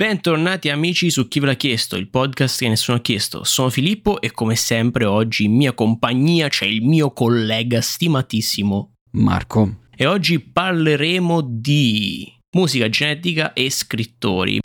Bentornati amici su Chi ve l'ha chiesto, il podcast che nessuno ha chiesto. Sono Filippo e come sempre oggi in mia compagnia c'è il mio collega stimatissimo Marco. E oggi parleremo di musica genetica e scrittori.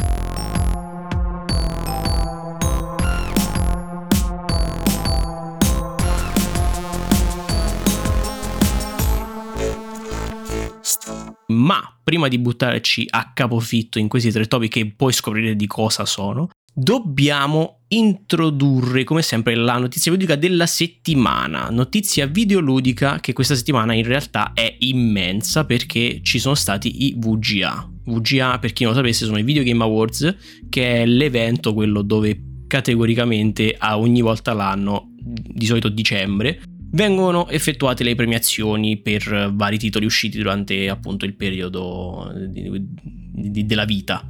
Ma prima di buttarci a capofitto in questi tre topi che poi scoprirete di cosa sono, dobbiamo introdurre come sempre la notizia videoludica della settimana. Notizia videoludica che questa settimana in realtà è immensa perché ci sono stati i VGA. VGA, per chi non lo sapesse, sono i Video Game Awards, che è l'evento quello dove categoricamente a ogni volta l'anno, di solito dicembre, vengono effettuate le premiazioni per vari titoli usciti durante appunto il periodo di, di, della vita.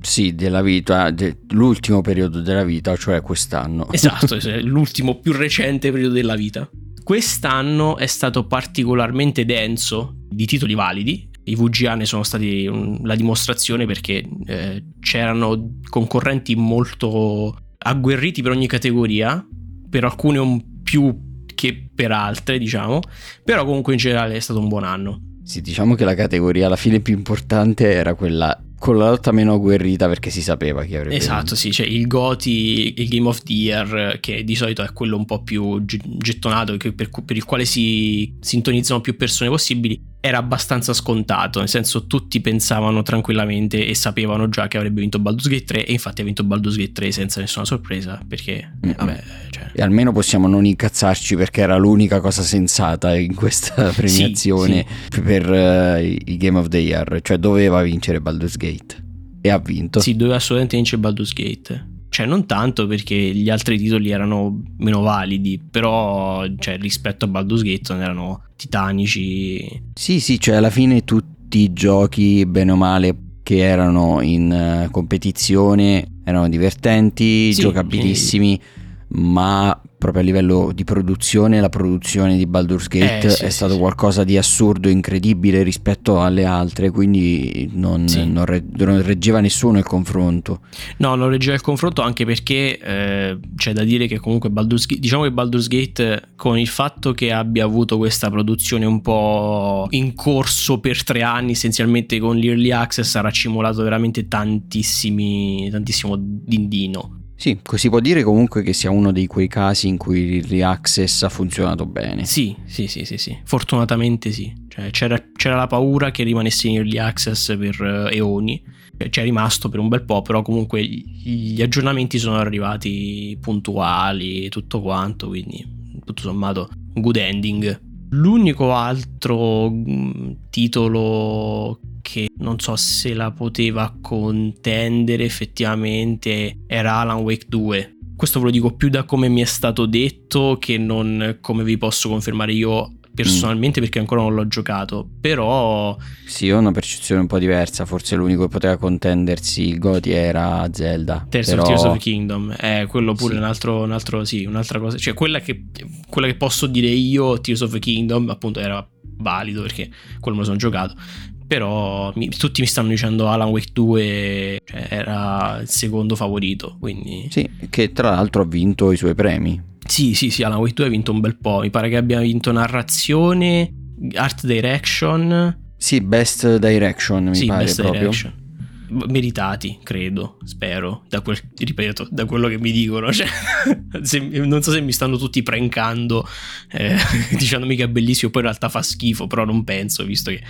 Sì, della vita, de, l'ultimo periodo della vita, cioè quest'anno. Esatto, l'ultimo più recente periodo della vita. Quest'anno è stato particolarmente denso di titoli validi. I VGA ne sono stati la dimostrazione perché eh, c'erano concorrenti molto agguerriti per ogni categoria, per alcune un più che per altre, diciamo, però comunque in generale è stato un buon anno. Sì, diciamo che la categoria alla fine più importante era quella con la lotta meno agguerrita perché si sapeva chi avrebbe Esatto, sì, cioè il Goti, il Game of the Year, che di solito è quello un po' più gettonato, per, per il quale si sintonizzano più persone possibili, era abbastanza scontato, nel senso tutti pensavano tranquillamente e sapevano già che avrebbe vinto Baldur's Gate 3 e infatti ha vinto Baldur's Gate 3 senza nessuna sorpresa perché mm-hmm. vabbè, cioè... e almeno possiamo non incazzarci perché era l'unica cosa sensata in questa premiazione sì, sì. per uh, i Game of the Year, cioè doveva vincere Baldur's Gate e ha vinto. Sì, doveva assolutamente vincere Baldur's Gate cioè non tanto perché gli altri titoli erano meno validi, però cioè, rispetto a Baldur's Gate non erano titanici. Sì, sì, cioè alla fine tutti i giochi, bene o male, che erano in uh, competizione erano divertenti, sì, giocabilissimi, e... ma proprio a livello di produzione, la produzione di Baldur's Gate eh, sì, è sì, stato sì. qualcosa di assurdo, incredibile rispetto alle altre, quindi non, non, re, non, reggeva nessuno il confronto. No, non reggeva il confronto anche perché eh, c'è da dire che comunque Baldur's Gate, diciamo che Baldur's Gate con il fatto che abbia avuto questa produzione un po' in corso per tre anni, essenzialmente con l'Early Access ha raccimolato veramente tantissimi, tantissimo dindino sì, si può dire comunque che sia uno di quei casi in cui il Reaccess ha funzionato bene. Sì, sì, sì, sì, sì. fortunatamente sì. Cioè, c'era, c'era, la paura che rimanesse in early access per uh, eoni, c'è rimasto per un bel po', però comunque gli aggiornamenti sono arrivati puntuali e tutto quanto, quindi tutto sommato good ending. L'unico altro mm, titolo che non so se la poteva contendere effettivamente era Alan Wake 2. Questo ve lo dico più da come mi è stato detto che non come vi posso confermare io personalmente mm. perché ancora non l'ho giocato però sì ho una percezione un po' diversa forse l'unico che poteva contendersi il Goti era Zelda Tears però... of Tears of Kingdom eh, quello pure sì. un, altro, un altro sì un'altra cosa cioè quella che, quella che posso dire io Tears of the Kingdom appunto era valido perché quello me lo sono giocato però mi, tutti mi stanno dicendo Alan Wake 2 cioè, era il secondo favorito quindi sì che tra l'altro ha vinto i suoi premi. Sì sì sì Alan Wake 2 ha vinto un bel po' mi pare che abbia vinto narrazione art direction. Sì best direction mi sì, pare best proprio. Direction. Meritati, credo, spero, da quel, ripeto, da quello che mi dicono. Cioè, se, non so se mi stanno tutti prankando, eh, dicendomi che è bellissimo, poi in realtà fa schifo, però non penso, visto che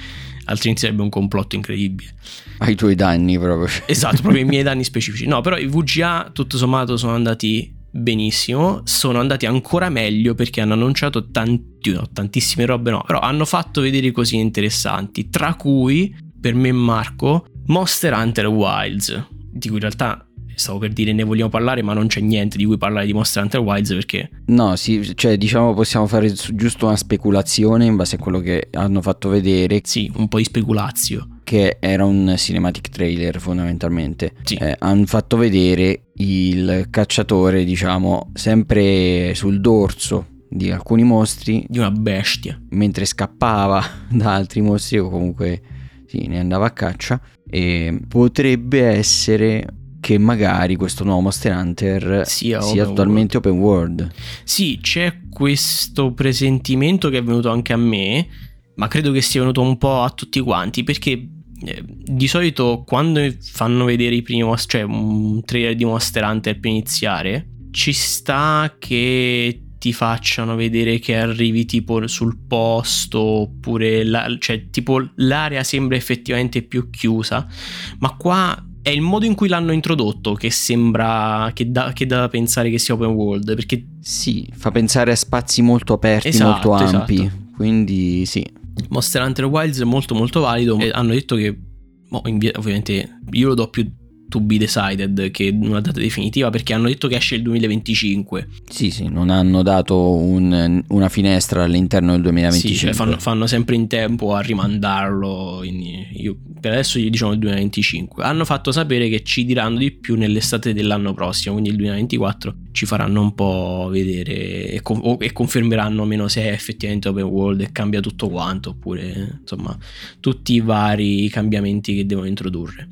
altrimenti sarebbe un complotto incredibile. Ai tuoi danni proprio. Esatto, proprio i miei danni specifici. No, però i VGA tutto sommato sono andati benissimo, sono andati ancora meglio perché hanno annunciato tanti, no, tantissime robe, no, però hanno fatto vedere cose interessanti, tra cui per me Marco Monster Hunter Wilds, di cui in realtà stavo per dire ne vogliamo parlare, ma non c'è niente di cui parlare di Monster Hunter Wilds perché... No, sì, cioè diciamo possiamo fare giusto una speculazione in base a quello che hanno fatto vedere. Sì, un po' di speculazio. Che era un cinematic trailer fondamentalmente. Sì. Eh, hanno fatto vedere il cacciatore, diciamo, sempre sul dorso di alcuni mostri. Di una bestia. Mentre scappava da altri mostri o comunque sì, ne andava a caccia e potrebbe essere che magari questo nuovo Monster Hunter sia, sia open totalmente world. open world. Sì, c'è questo presentimento che è venuto anche a me, ma credo che sia venuto un po' a tutti quanti perché eh, di solito quando fanno vedere i primi cioè un trailer di Monster Hunter per iniziare ci sta che ti facciano vedere che arrivi tipo sul posto oppure la, cioè tipo l'area sembra effettivamente più chiusa ma qua è il modo in cui l'hanno introdotto che sembra che dà, che dà da pensare che sia open world perché sì fa pensare a spazi molto aperti esatto, molto ampi. Esatto. quindi sì. Monster Hunter Wilds è molto molto valido. Hanno detto che ovviamente io lo do più to be decided che una data definitiva perché hanno detto che esce il 2025. Sì, sì, non hanno dato un, una finestra all'interno del 2025. Sì, cioè fanno, fanno, sempre in tempo a rimandarlo. Io per adesso gli diciamo il 2025. Hanno fatto sapere che ci diranno di più nell'estate dell'anno prossimo, quindi il 2024 ci faranno un po' vedere e, con, e confermeranno meno se è effettivamente open world e cambia tutto quanto, oppure insomma tutti i vari cambiamenti che devono introdurre.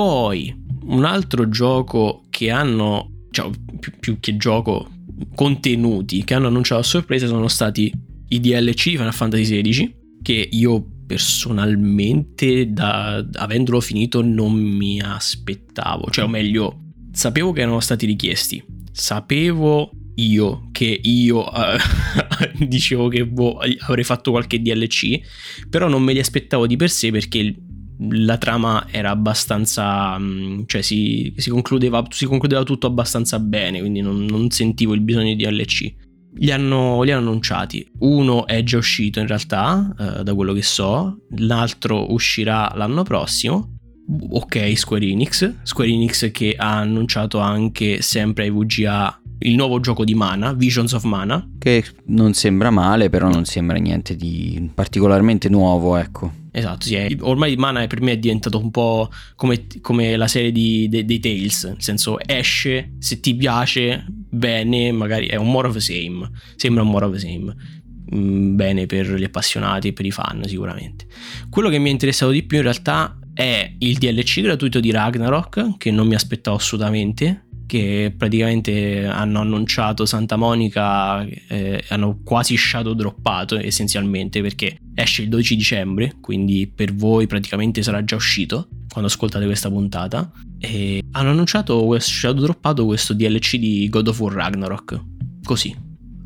Poi un altro gioco che hanno, cioè più, più che gioco, contenuti che hanno annunciato a sorpresa sono stati i DLC di Final Fantasy XVI che io personalmente da, avendolo finito non mi aspettavo, cioè o meglio sapevo che erano stati richiesti, sapevo io che io uh, dicevo che boh, avrei fatto qualche DLC, però non me li aspettavo di per sé perché la trama era abbastanza, mm, cioè si, si, concludeva, si concludeva, tutto abbastanza bene, quindi non, non sentivo il bisogno di DLC. Li hanno, li hanno, annunciati. Uno è già uscito in realtà, eh, da quello che so, l'altro uscirà l'anno prossimo. Ok, Square Enix. Square Enix che ha annunciato anche sempre ai VGA il nuovo gioco di Mana, Visions of Mana. Che non sembra male, però non sembra niente di particolarmente nuovo, ecco. Esatto, sì, ormai Mana per me è diventato un po' come, come la serie di, de, dei Tales, nel senso esce, se ti piace, bene, magari è un more of the same, sembra un more of the same, mm, bene per gli appassionati per i fan sicuramente. Quello che mi è interessato di più in realtà è il DLC gratuito di Ragnarok, che non mi aspettavo assolutamente, che praticamente hanno annunciato Santa Monica, eh, hanno quasi shadow droppato essenzialmente perché esce il 12 dicembre, quindi per voi praticamente sarà già uscito quando ascoltate questa puntata. E hanno annunciato shadow droppato questo DLC di God of War Ragnarok, così,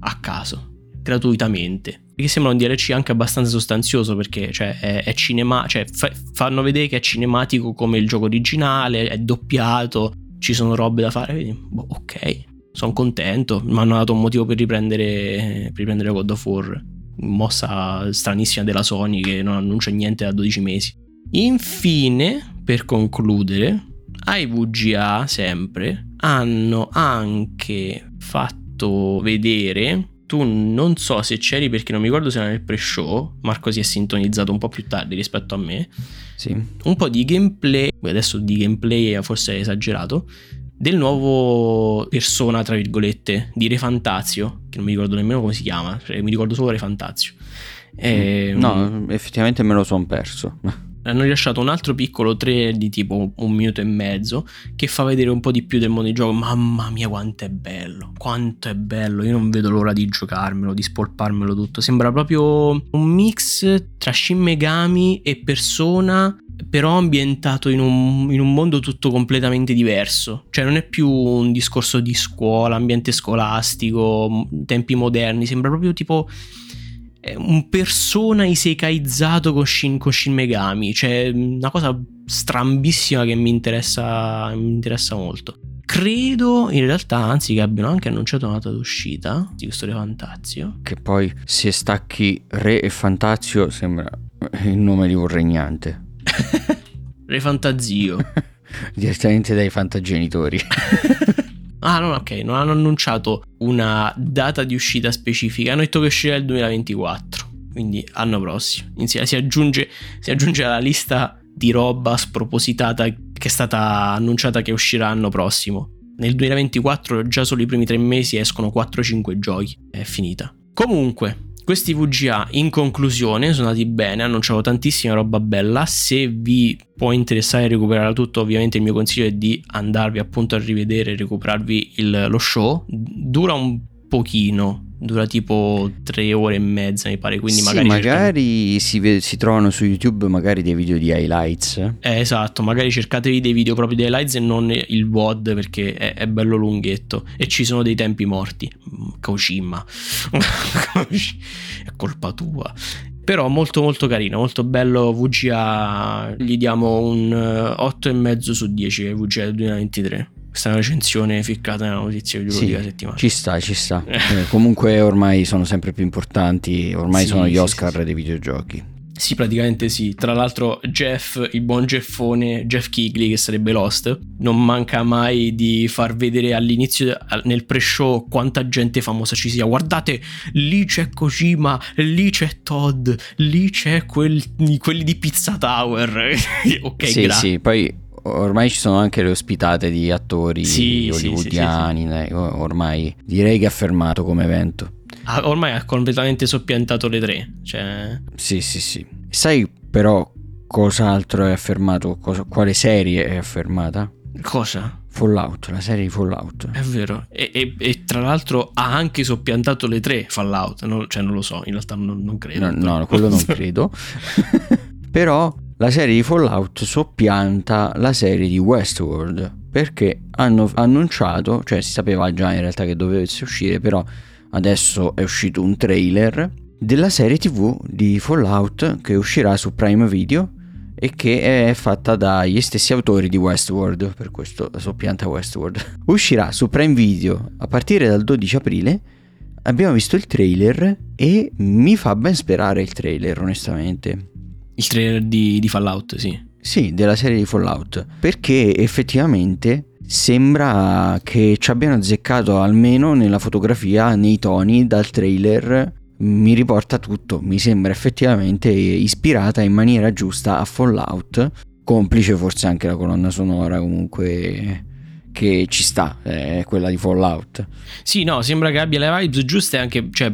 a caso gratuitamente. Che sembra un DLC anche abbastanza sostanzioso perché cioè, è, è cinema, cioè, fa, fanno vedere che è cinematico come il gioco originale, è doppiato, ci sono robe da fare, quindi boh, ok, sono contento, mi hanno dato un motivo per riprendere, per riprendere God of War, mossa stranissima della Sony che non annuncia niente da 12 mesi. Infine, per concludere, ai VGA sempre hanno anche fatto vedere tu non so se c'eri perché non mi ricordo se era nel pre-show, Marco si è sintonizzato un po' più tardi rispetto a me. Sì. Un po' di gameplay, adesso di gameplay forse è esagerato, del nuovo persona, tra virgolette, di Re Fantazio, che non mi ricordo nemmeno come si chiama, cioè, mi ricordo solo Re Fantazio. E, ehm, no, effettivamente me lo sono perso hanno rilasciato un altro piccolo trailer di tipo un minuto e mezzo che fa vedere un po' di più del mondo di gioco. Mamma mia, quanto è bello! Quanto è bello! Io non vedo l'ora di giocarmelo, di spolparmelo tutto. Sembra proprio un mix tra Shin Megami e Persona. Però ambientato in un, in un mondo tutto completamente diverso. Cioè, non è più un discorso di scuola, ambiente scolastico, tempi moderni. Sembra proprio tipo un persona iseikaizzato con Shin, con Shin Megami, cioè una cosa strambissima che mi interessa, mi interessa molto. Credo in realtà, anzi, che abbiano anche annunciato una data d'uscita di questo Re Fantazio. Che poi se stacchi Re e Fantazio sembra il nome di un regnante. Re Fantazio. Direttamente dai fantagenitori. Ah, no, ok, non hanno annunciato una data di uscita specifica, hanno detto che uscirà il 2024, quindi anno prossimo. Insieme, si, aggiunge, si aggiunge alla lista di roba spropositata che è stata annunciata che uscirà l'anno prossimo. Nel 2024 già solo i primi tre mesi escono 4-5 giochi, è finita. Comunque, Questi VGA in conclusione sono andati bene, annunciavo tantissima roba bella, se vi può interessare recuperare tutto ovviamente il mio consiglio è di andarvi appunto a rivedere e recuperarvi il, lo show, dura un pochino, dura tipo tre ore e mezza mi pare quindi sì, magari, magari si, ve- si, trovano su youtube magari dei video di highlights. Eh, esatto magari cercatevi dei video proprio di highlights e non il WOD perché è, è bello lunghetto. E ci sono dei tempi morti. Kojima. È colpa tua. Però molto molto carino, molto bello. VGA, gli diamo un 8,5 eh, su 10 VGA 2023. Questa recensione ficcata nella notizia videoludica sì, settimana. Ci sta, ci sta. eh, comunque ormai sono sempre più importanti, ormai sì, sono gli Oscar sì, dei videogiochi. Sì, praticamente sì. Tra l'altro, Jeff, il buon Jeffone, Jeff Kigley, che sarebbe Lost, non manca mai di far vedere all'inizio, nel pre-show, quanta gente famosa ci sia. Guardate, lì c'è Kojima, lì c'è Todd, lì c'è quel, quelli di Pizza Tower. ok, sì, grazie. Sì, poi ormai ci sono anche le ospitate di attori sì, hollywoodiani, sì, sì, ormai direi che è affermato come evento. Ah, ormai ha completamente soppiantato le tre. Cioè... Sì, sì, sì. Sai però cos'altro è affermato? Cosa, quale serie è affermata? Cosa? Fallout, la serie di Fallout. È vero. E, e, e, tra l'altro ha anche soppiantato le tre Fallout. Non, cioè, non lo so, in realtà non, non credo. No, no, quello non credo. però la serie di Fallout soppianta la serie di Westworld perché hanno annunciato, cioè si sapeva già in realtà che dovesse uscire, però adesso è uscito un trailer della serie TV di Fallout che uscirà su Prime Video e che è fatta dagli stessi autori di Westworld, per questo soppianta Westworld. Uscirà su Prime Video a partire dal 12 aprile. Abbiamo visto il trailer e mi fa ben sperare il trailer, onestamente. Il trailer di, di Fallout, sì. Sì, della serie di Fallout. Perché effettivamente sembra che ci abbiano azzeccato almeno nella fotografia, nei toni, dal trailer. Mi riporta tutto, mi sembra effettivamente ispirata in maniera giusta a Fallout, complice forse anche la colonna sonora comunque che ci sta, è quella di Fallout. Sì, no, sembra che abbia le vibes giuste anche, cioè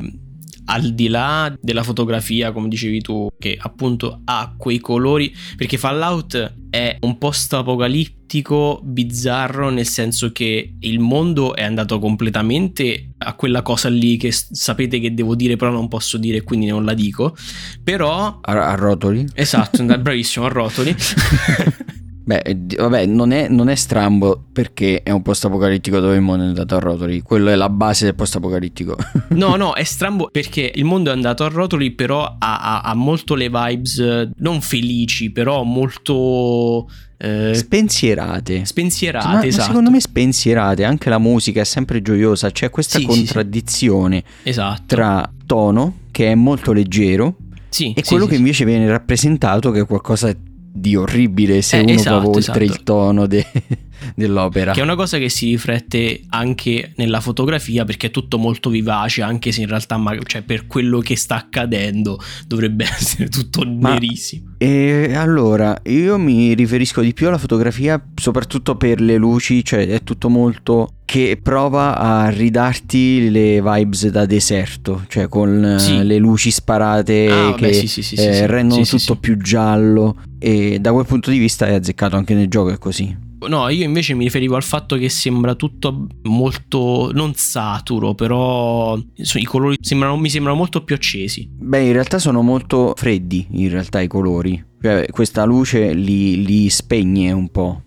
al di là della fotografia, come dicevi tu, che appunto ha quei colori, perché Fallout è un post apocalittico bizzarro nel senso che il mondo è andato completamente a quella cosa lì che sapete che devo dire però non posso dire quindi non la dico. Però a, a rotoli? Esatto bravissimo a rotoli Beh, vabbè, non è, non è, strambo perché è un post apocalittico dove il mondo è andato a rotoli. Quello è la base del post apocalittico. no, no, è strambo perché il mondo è andato a rotoli, però ha, ha, ha molto le vibes non felici, però molto. Eh, spensierate. Spensierate, ma, esatto. Ma secondo me spensierate, anche la musica è sempre gioiosa, c'è questa sì, contraddizione sì, sì. Esatto. tra tono, che è molto leggero, sì, e quello che invece viene rappresentato che è qualcosa di orribile se eh, uno esatto, va oltre esatto. il tono de- dell'opera. Che è una cosa che si riflette anche nella fotografia perché è tutto molto vivace, anche se in realtà cioè, per quello che sta accadendo dovrebbe essere tutto Ma, nerissimo. E allora, io mi riferisco di più alla fotografia soprattutto per le luci, cioè è tutto molto che prova a ridarti le vibes da deserto, cioè con sì. le luci sparate ah, che sì, sì, eh, rendono tutto più giallo e da quel punto di vista è azzeccato anche nel gioco è così. No, io invece mi riferivo al fatto che sembra tutto molto non saturo, però i colori sembrano, mi sembrano molto più accesi. Beh, in realtà sono molto freddi, in realtà i colori. Cioè, questa luce li, li spegne un po'.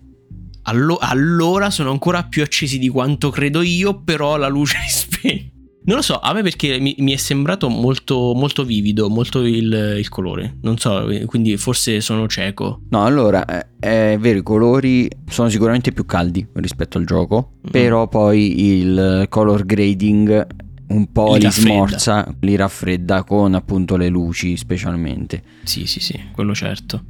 Allo- allora sono ancora più accesi di quanto credo io, però la luce li spegne. Non lo so, a me perché mi, mi è sembrato molto, molto vivido, molto il, il, colore. Non so, quindi forse sono cieco. No, allora, è, è vero, i colori sono sicuramente più caldi rispetto al gioco, mm. però poi il color grading un po' li, li smorza, li raffredda con appunto le luci specialmente. Sì, sì, sì, quello certo.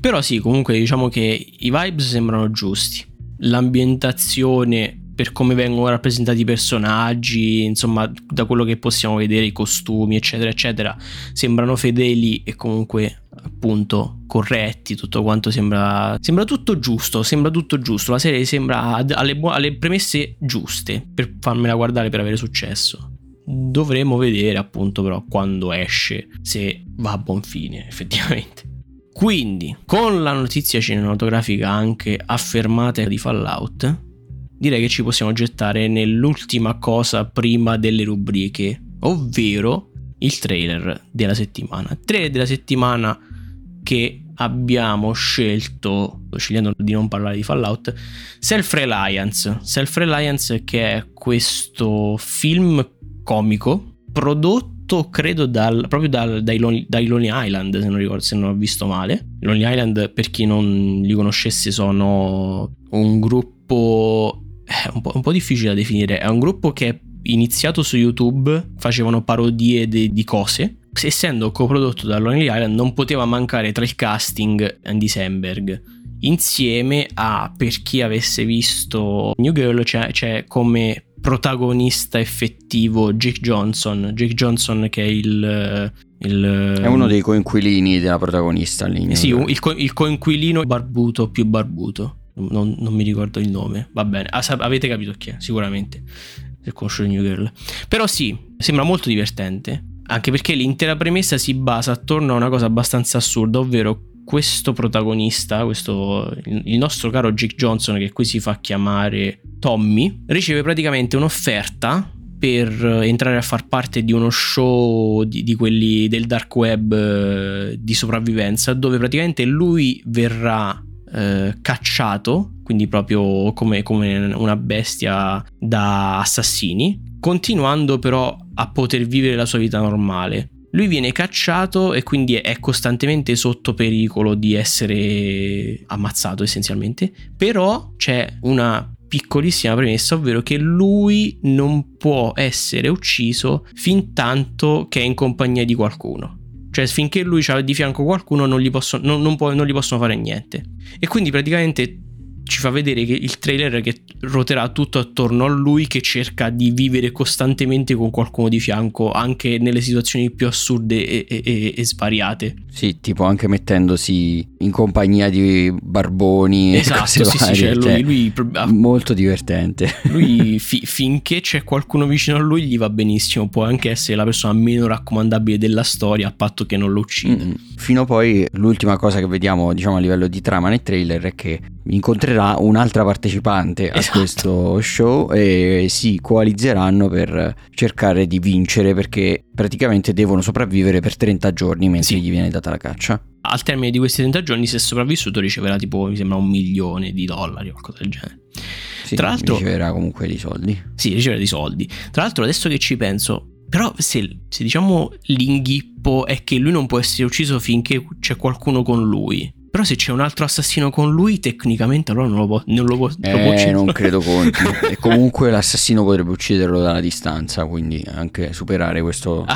Però sì, comunque diciamo che i vibes sembrano giusti. L'ambientazione per come vengono rappresentati i personaggi, insomma, da quello che possiamo vedere, i costumi, eccetera, eccetera, sembrano fedeli e comunque appunto corretti, tutto quanto sembra sembra tutto giusto, sembra tutto giusto, la serie sembra alle, alle premesse giuste per farmela guardare per avere successo. Dovremo vedere appunto però quando esce se va a buon fine effettivamente. Quindi, con la notizia cinematografica anche affermata di Fallout, direi che ci possiamo gettare nell'ultima cosa prima delle rubriche, ovvero il trailer della settimana. Trailer della settimana che abbiamo scelto, scegliendo di non parlare di Fallout, Self Reliance. Self Reliance che è questo film comico prodotto credo dal, proprio dal, dai, Lonely, dai, Lonely, Island se non, ricordo, se non ho visto male. Lonely Island per chi non li conoscesse sono un gruppo è un po', un po', difficile da definire. È un gruppo che è iniziato su YouTube facevano parodie de, di cose. Essendo coprodotto da Lonely Island non poteva mancare tra il casting Andy Samberg. Insieme a per chi avesse visto New Girl c'è, c'è come protagonista effettivo Jake Johnson. Jake Johnson che è il... il è uno dei coinquilini della protagonista lì. Sì, il, co- il coinquilino barbuto più barbuto. Non, non, mi ricordo il nome. Va bene, ah, avete capito chi è, sicuramente. Se conosciute New Girl. Però sì, sembra molto divertente. Anche perché l'intera premessa si basa attorno a una cosa abbastanza assurda, ovvero questo protagonista, questo, il nostro caro Jake Johnson, che qui si fa chiamare Tommy, riceve praticamente un'offerta per entrare a far parte di uno show di, di quelli del dark web eh, di sopravvivenza, dove praticamente lui verrà eh, cacciato, quindi proprio come, come una bestia da assassini, continuando però a poter vivere la sua vita normale. Lui viene cacciato e quindi è costantemente sotto pericolo di essere ammazzato essenzialmente, però c'è una piccolissima premessa, ovvero che lui non può essere ucciso fin tanto che è in compagnia di qualcuno. Cioè, finché lui ha di fianco qualcuno, non gli, posso, non, non, può, non gli possono fare niente. E quindi praticamente ci fa vedere che il trailer che ruoterà tutto attorno a lui che cerca di vivere costantemente con qualcuno di fianco anche nelle situazioni più assurde e, e, e svariate. Sì, tipo anche mettendosi in compagnia di barboni. Esatto, sì, sì, cioè lui, cioè, lui, molto divertente. Lui fi, finché c'è qualcuno vicino a lui gli va benissimo, può anche essere la persona meno raccomandabile della storia a patto che non lo uccida. Mm-hmm. Fino a poi l'ultima cosa che vediamo diciamo a livello di trama nel trailer è che incontrerà un'altra partecipante a esatto. questo show e si coalizzeranno per cercare di vincere perché praticamente devono sopravvivere per 30 giorni mentre sì. gli viene data la caccia. Al termine di questi 30 giorni, se è sopravvissuto, riceverà tipo, mi sembra, un milione di dollari o qualcosa del genere. Sì, Tra l'altro, riceverà comunque dei soldi. Sì, riceverà dei soldi. Tra l'altro, adesso che ci penso, però se, se, diciamo l'inghippo è che lui non può essere ucciso finché c'è qualcuno con lui. Però se c'è un altro assassino con lui, tecnicamente allora non lo può, non lo può, eh, lo può uccidere. Non credo conti. e comunque l'assassino potrebbe ucciderlo dalla distanza, quindi anche superare questo,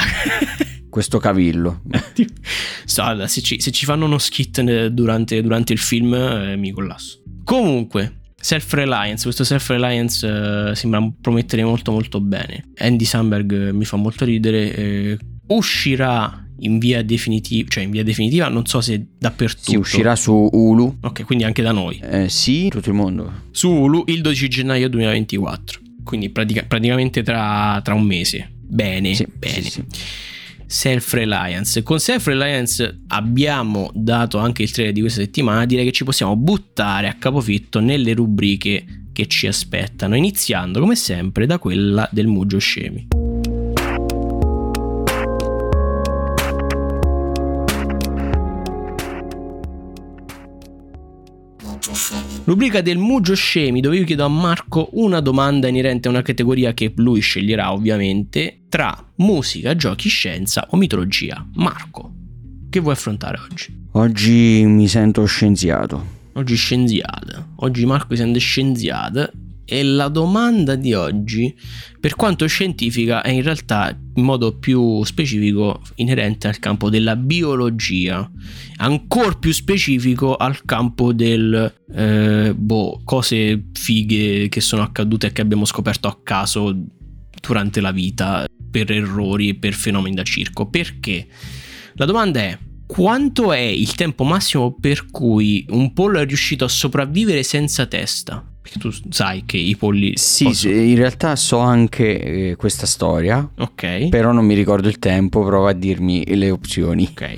questo cavillo. Guarda, se ci, se ci, fanno uno skit durante, durante il film, eh, mi collasso. Comunque, Self-reliance, questo self-reliance uh, sembra promettere molto molto bene. Andy Samberg mi fa molto ridere. Eh, uscirà in via definitiva, cioè in via definitiva, non so se dappertutto. Si uscirà su Hulu. Ok, quindi anche da noi. Eh, sì, tutto il mondo. Su Hulu il 12 gennaio 2024. Quindi pratica- praticamente tra, tra, un mese. Bene, sì, bene. Sì, sì. Self-reliance. Con self-reliance abbiamo dato anche il trailer di questa settimana. Direi che ci possiamo buttare a capofitto nelle rubriche che ci aspettano, iniziando come sempre da quella del Mugio Scemi. Rubrica del Mugio Scemi dove io chiedo a Marco una domanda inerente a una categoria che lui sceglierà ovviamente tra musica, giochi, scienza o mitologia. Marco, che vuoi affrontare oggi? Oggi mi sento scienziato. Oggi scienziato. Oggi Marco si sente scienziato e la domanda di oggi, per quanto scientifica, è in realtà in modo più specifico inerente al campo della biologia, ancora più specifico al campo del eh, boh, cose fighe che sono accadute e che abbiamo scoperto a caso durante la vita per errori e per fenomeni da circo. Perché? La domanda è quanto è il tempo massimo per cui un pollo è riuscito a sopravvivere senza testa? Tu sai che i polli... Sì, possono... in realtà so anche eh, questa storia. Ok. Però non mi ricordo il tempo, prova a dirmi le opzioni. Ok.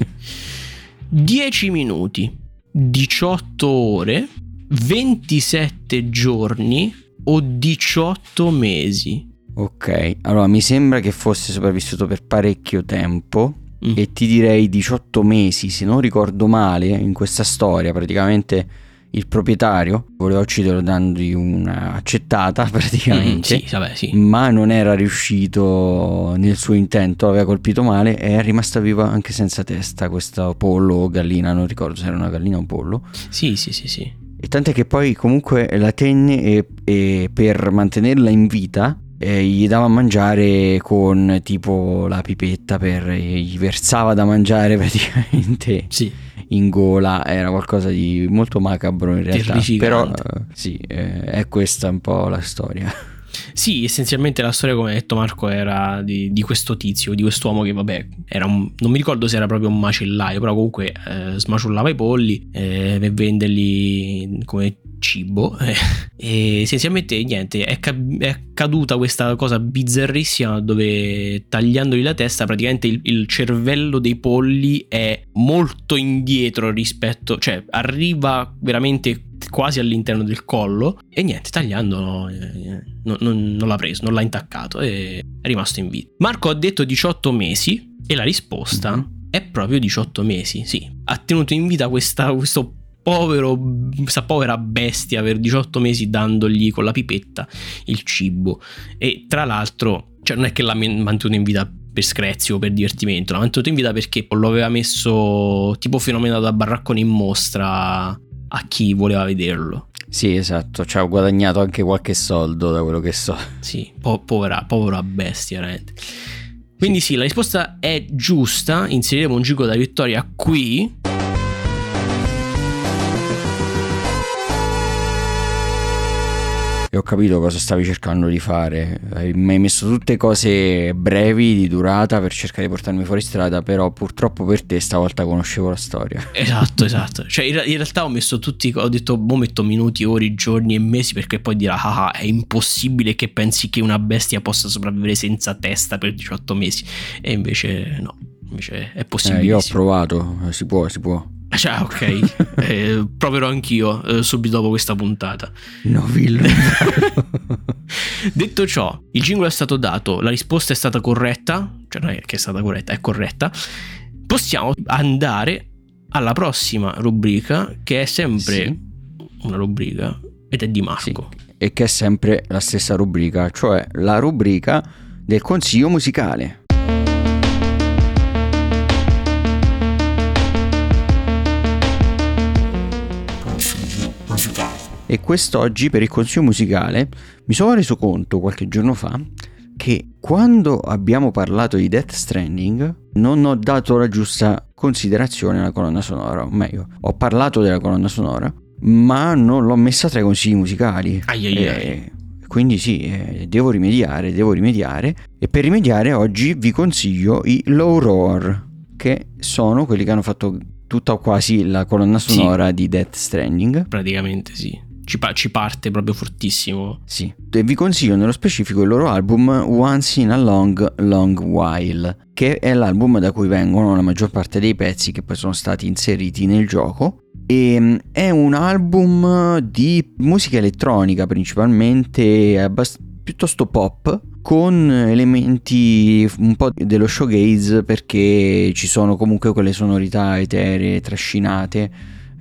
10 minuti, 18 ore, 27 giorni o 18 mesi. Ok, allora mi sembra che fosse sopravvissuto per parecchio tempo mm. e ti direi 18 mesi, se non ricordo male, in questa storia praticamente il proprietario voleva ucciderlo dandogli un'accettata praticamente, mm, sì, vabbè, sì. ma non era riuscito nel suo intento, l'aveva colpito male e è rimasta viva anche senza testa questo pollo o gallina, non ricordo se era una gallina o un pollo. Sì, sì, sì, sì. E tant'è che poi comunque la tenne e, e per mantenerla in vita eh, gli dava a mangiare con tipo la pipetta per gli versava da mangiare praticamente sì. in gola. Era qualcosa di molto macabro in realtà. Però eh, sì eh, è questa un po' la storia. Sì, essenzialmente la storia, come ha detto Marco, era di, di questo tizio, di quest'uomo che, vabbè, era un, non mi ricordo se era proprio un macellaio, però comunque eh, smaciullava i polli eh, per venderli come cibo. Eh, e essenzialmente, niente, è, ca- è, accaduta questa cosa bizzarrissima dove tagliandogli la testa, praticamente il, il cervello dei polli è molto indietro rispetto, cioè arriva veramente quasi all'interno del collo e niente, tagliando no, eh, non, non, non l'ha preso, non l'ha intaccato e è rimasto in vita. Marco ha detto 18 mesi e la risposta mm-hmm. è proprio 18 mesi, sì. Ha tenuto in vita questa, questo povero, questa povera bestia per 18 mesi dandogli con la pipetta il cibo e tra l'altro, cioè non è che l'ha mantenuto in vita per screzio o per divertimento, l'ha mantenuto in vita perché lo aveva messo tipo fenomeno da baraccone in mostra a chi voleva vederlo. Sì, esatto, ci ha guadagnato anche qualche soldo da quello che so. Sì, po- povera, povera bestia, veramente. Quindi sì. sì, la risposta è giusta, inseriremo un giro da vittoria qui. E ho capito cosa stavi cercando di fare. Mi hai messo tutte cose brevi di durata per cercare di portarmi fuori strada, però purtroppo per te stavolta conoscevo la storia. Esatto, esatto. Cioè in, realtà ho messo tutti, ho detto, boh, metto minuti, ore, giorni e mesi perché poi dirà, ah, ah, è impossibile che pensi che una bestia possa sopravvivere senza testa per 18 mesi. E invece no, invece è possibile. Eh, io ho provato, si può, si può. Cioè, ok, eh, proverò anch'io eh, subito dopo questa puntata. No, Villo. Detto ciò, il jingle è stato dato, la risposta è stata corretta, cioè non è che è stata corretta, è corretta. Possiamo andare alla prossima rubrica, che è sempre sì. una rubrica, ed è di Marco. Sì, e che è sempre la stessa rubrica, cioè la rubrica del consiglio musicale. E quest'oggi per il consiglio musicale mi sono reso conto qualche giorno fa che quando abbiamo parlato di Death Stranding non ho dato la giusta considerazione alla colonna sonora, o meglio, ho parlato della colonna sonora, ma non l'ho messa tra i consigli musicali. Ai ai ai. quindi sì, eh, devo rimediare, devo rimediare e per rimediare oggi vi consiglio i Low Roar, che sono quelli che hanno fatto tutta o quasi la colonna sonora sì. di Death Stranding. Praticamente sì ci, pa- ci, parte proprio fortissimo. Sì, e vi consiglio nello specifico il loro album Once in a Long Long While, che è l'album da cui vengono la maggior parte dei pezzi che poi sono stati inseriti nel gioco. E mm, è un album di musica elettronica principalmente, abbast- piuttosto pop, con elementi un po' dello showgaze perché ci sono comunque quelle sonorità eteree, trascinate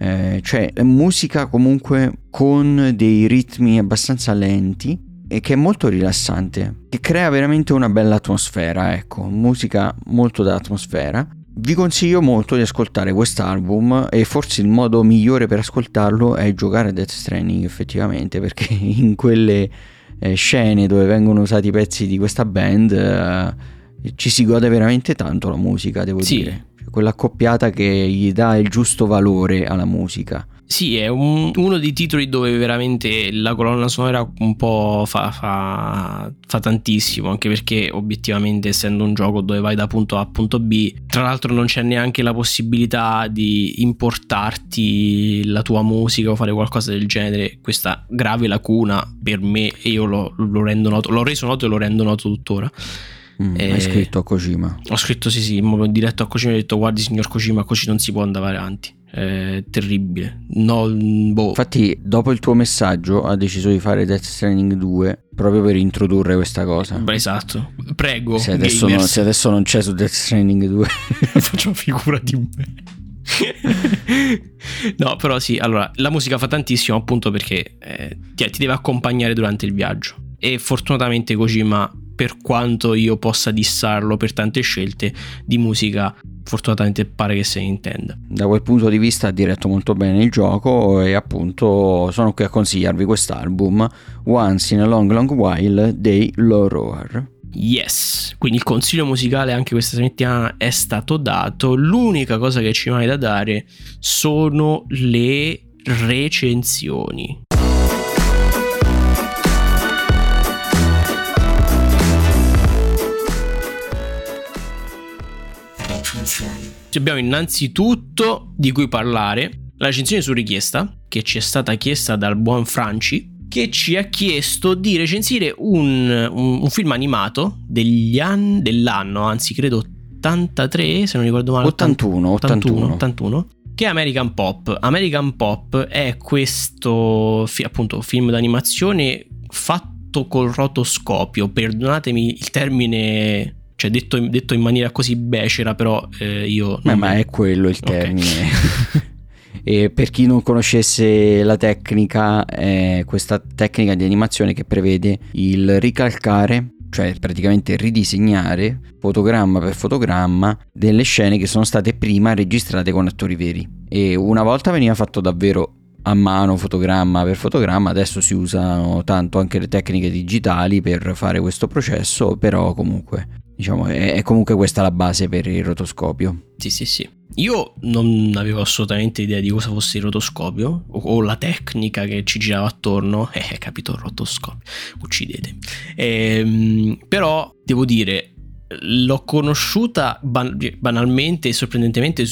eh, cioè musica comunque con dei ritmi abbastanza lenti e che è molto rilassante, che crea veramente una bella atmosfera, ecco, musica molto da atmosfera. Vi consiglio molto di ascoltare quest'album e forse il modo migliore per ascoltarlo è giocare a Death Stranding effettivamente perché in quelle eh, scene dove vengono usati i pezzi di questa band eh, ci si gode veramente tanto la musica, devo sì. dire quella accoppiata che gli dà il giusto valore alla musica. Sì, è un, uno dei titoli dove veramente la colonna sonora un po' fa, fa, fa, tantissimo, anche perché obiettivamente essendo un gioco dove vai da punto A a punto B, tra l'altro non c'è neanche la possibilità di importarti la tua musica o fare qualcosa del genere, questa grave lacuna per me e io lo, lo noto, l'ho reso noto e lo rendo noto tuttora. Mm, hai scritto a Kojima? Ho scritto sì sì, diretto a Kojima e ho detto guardi signor Kojima così non si può andare avanti è terribile. No, boh. Infatti, dopo il tuo messaggio, ha deciso di fare Death Stranding 2 proprio per introdurre questa cosa. Beh, esatto. Prego. Se adesso, non, se adesso non c'è su Death Stranding 2, faccio figura di me. no, però sì, allora la musica fa tantissimo appunto perché eh, ti, ti deve accompagnare durante il viaggio. E fortunatamente Kojima per quanto io possa dissarlo per tante scelte di musica, fortunatamente pare che se ne intenda. Da quel punto di vista ha diretto molto bene il gioco e appunto sono qui a consigliarvi quest'album Once in a Long Long While dei Loroar. Yes, quindi il consiglio musicale anche questa settimana è stato dato. L'unica cosa che ci rimane da dare sono le recensioni. Abbiamo innanzitutto di cui parlare la recensione su richiesta che ci è stata chiesta dal buon Franci che ci ha chiesto di recensire un, un, un film animato degli anni, dell'anno, anzi credo 83 se non ricordo male 81 81, 81, 81 che è American Pop. American Pop è questo appunto film d'animazione fatto col rotoscopio. Perdonatemi il termine cioè detto, detto in maniera così becera, però eh, io... Beh, ma è quello il termine. Okay. e per chi non conoscesse la tecnica, è questa tecnica di animazione che prevede il ricalcare cioè praticamente ridisegnare fotogramma per fotogramma delle scene che sono state prima registrate con attori veri. E una volta veniva fatto davvero a mano fotogramma per fotogramma, adesso si usano tanto anche le tecniche digitali per fare questo processo, però comunque Diciamo, è, comunque questa la base per il rotoscopio. Sì, sì, sì. Io non avevo assolutamente idea di cosa fosse il rotoscopio o, o la tecnica che ci girava attorno. Eh, capito, il rotoscopio. Uccidete. Ehm, però, devo dire, l'ho conosciuta ban- banalmente e sorprendentemente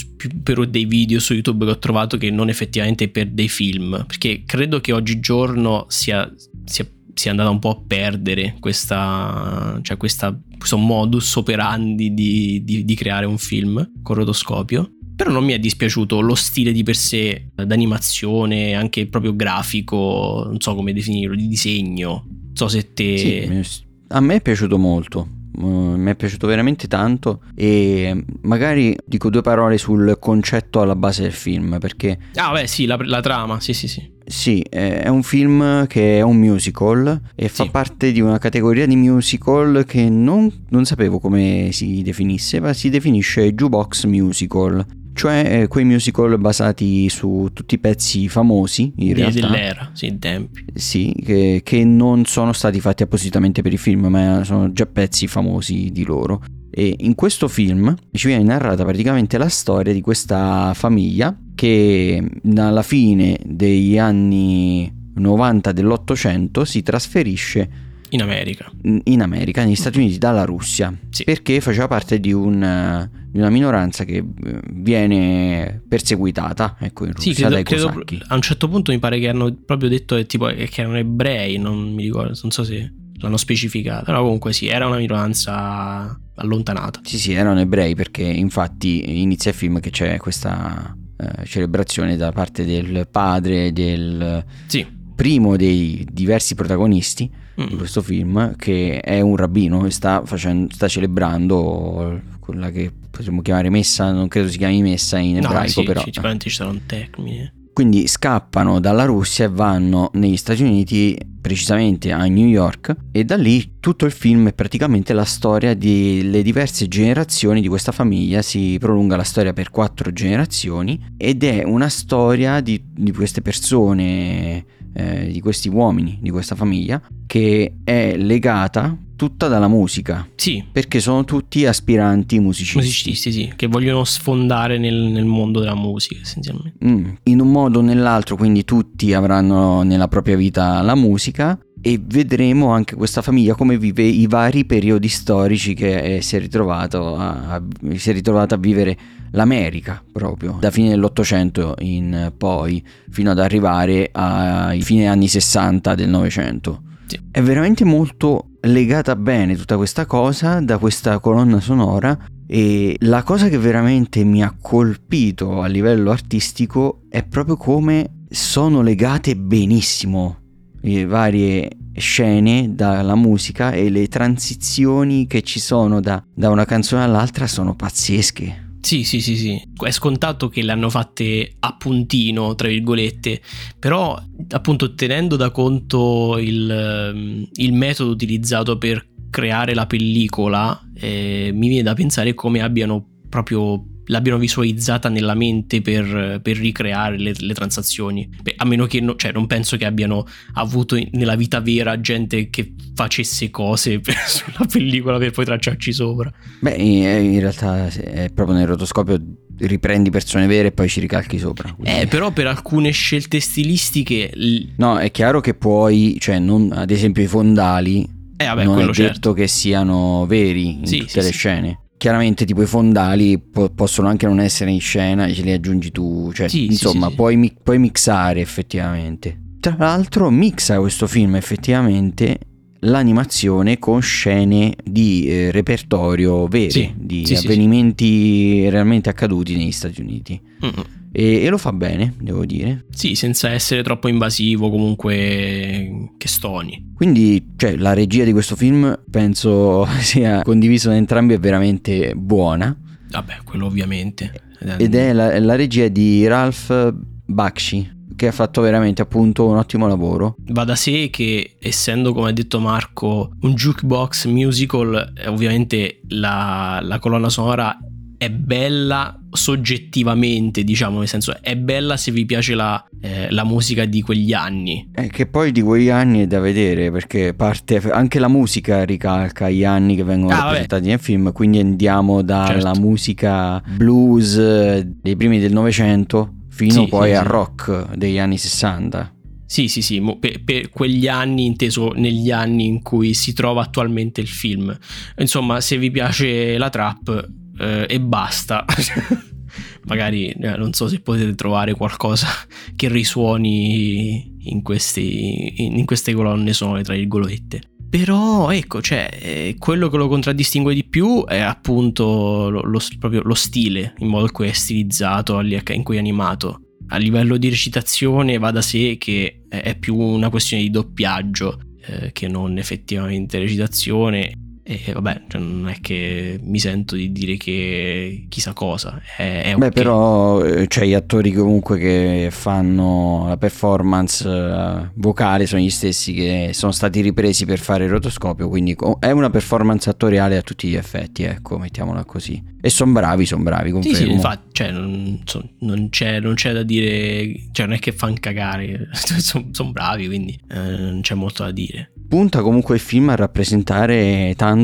per dei video su YouTube che ho trovato che non effettivamente per dei film. Perché credo che oggigiorno sia, sia si è andata un po' a perdere questa, cioè questa, questo modus operandi di, di, di creare un film con rotoscopio. Però non mi è dispiaciuto lo stile di per sé, d'animazione, anche proprio grafico, non so come definirlo, di disegno. Non so se te... Sì, a me è piaciuto molto. Uh, mi è piaciuto veramente tanto e magari dico due parole sul concetto alla base del film perché... Ah beh sì, la, la trama, sì sì sì. Sì, è un film che è un musical e fa parte di una categoria di musical che non, non, sapevo come si definisse, ma si definisce jukebox musical, cioè eh, quei musical basati su tutti i pezzi famosi in di, realtà. Dell'era, sì, tempi. Sì, che, che non sono stati fatti appositamente per i film, ma sono già pezzi famosi di loro. E in questo film ci viene narrata praticamente la storia di questa famiglia che alla fine degli anni 90 dell'Ottocento si trasferisce in America. In America, negli Stati Uniti, dalla Russia. Sì. Perché faceva parte di, un, di, una minoranza che eh, viene perseguitata ecco, in Russia sì, credo, credo, A un certo punto mi pare che hanno proprio detto che, tipo, che erano ebrei, non mi ricordo, non so se l'hanno specificato. Però comunque sì, era una minoranza allontanata. Sì, sì, erano ebrei perché infatti inizia il film che c'è questa eh, celebrazione da parte del padre del sì. primo dei diversi protagonisti mm. di questo film che è un rabbino e sta, facendo, sta celebrando quella che potremmo chiamare messa, non credo si chiami messa in ebraico no, sì, però. Sicuramente ci sarà un termine. Quindi scappano dalla Russia e vanno negli Stati Uniti, precisamente a New York, e da lì tutto il film è praticamente la storia delle diverse generazioni di questa famiglia, si prolunga la storia per quattro generazioni ed è una storia di, di queste persone, eh, di questi uomini, di questa famiglia, che è legata tutta dalla musica. Sì. Perché sono tutti aspiranti musicisti. Musicisti, sì, che vogliono sfondare nel, nel mondo della musica, essenzialmente. Mm. In un modo o nell'altro, quindi tutti avranno nella propria vita la musica e vedremo anche questa famiglia come vive i vari periodi storici che eh, si, è a, si è ritrovata a vivere l'America proprio da fine dell'Ottocento in poi fino ad arrivare ai fine anni 60 del Novecento. Sì. È veramente molto legata bene tutta questa cosa da questa colonna sonora e la cosa che veramente mi ha colpito a livello artistico è proprio come sono legate benissimo le varie scene dalla musica e le transizioni che ci sono da, da una canzone all'altra sono pazzesche. Sì, sì, sì, sì. È scontato che le hanno fatte a puntino, tra virgolette, però appunto tenendo da conto il, ehm, il metodo utilizzato per creare la pellicola, eh, mi viene da pensare come abbiano proprio l'abbiano visualizzata nella mente per, per ricreare le, le, transazioni. Beh, a meno che no, cioè, non penso che abbiano avuto nella vita vera gente che facesse cose per, sulla pellicola per poi tracciarci sopra. Beh, in realtà è proprio nel rotoscopio riprendi persone vere e poi ci ricalchi sopra. Quindi... Eh, però per alcune scelte stilistiche... No, è chiaro che puoi, cioè, non, ad esempio i fondali... Eh, vabbè, non è detto certo. che siano veri in sì, tutte sì, le sì. scene chiaramente tipo i fondali po- possono anche non essere in scena e ce li aggiungi tu, cioè sì, insomma sì, sì, puoi, mi- puoi mixare effettivamente. Tra l'altro mixa questo film effettivamente l'animazione con scene di eh, repertorio vere, di avvenimenti realmente accaduti negli Stati Uniti. Mm-mm e, e, lo fa bene, devo dire. Sì, senza essere troppo invasivo, comunque che stoni. Quindi, cioè, la regia di questo film penso sia condivisa da entrambi è veramente buona. Vabbè, quello ovviamente. Ed è la, la regia di Ralph Bakshi, che ha fatto veramente appunto un ottimo lavoro. Va da sé che essendo come ha detto Marco un jukebox musical, eh, ovviamente la, la colonna sonora è bella soggettivamente, diciamo, nel senso è bella se vi piace la, eh, la musica di quegli anni. Eh, che poi di quegli anni è da vedere perché parte anche la musica ricalca gli anni che vengono ah, rappresentati vabbè. nel film, quindi andiamo dalla certo. musica blues dei primi del Novecento fino sì, poi sì, al sì. rock degli anni 60. Sì, sì, sì, per, per, quegli anni, inteso negli anni in cui si trova attualmente il film. Insomma, se vi piace la trap, eh, e basta. Magari eh, non so se potete trovare qualcosa che risuoni in, questi, in queste colonne sonore, tra virgolette. Però ecco, cioè, eh, quello che lo contraddistingue di più è appunto lo, lo, proprio lo stile, in modo che è stilizzato in cui è animato. A livello di recitazione va da sé che è più una questione di doppiaggio eh, che non effettivamente recitazione e vabbè, cioè non è che mi sento di dire che chissà cosa. È, è Beh, okay. però eh, cioè, gli attori comunque che fanno la performance uh, vocale sono gli stessi che sono stati ripresi per fare il rotoscopio. Quindi è una performance attoriale a tutti gli effetti, ecco, mettiamola così. E sono bravi, sono bravi. Confermo. Sì, sì, infatti, cioè, non, so, non, c'è, non, c'è, da dire, cioè, non è che fanno cagare, sono son bravi, quindi eh, non c'è molto da dire. Punta comunque il film a rappresentare tanto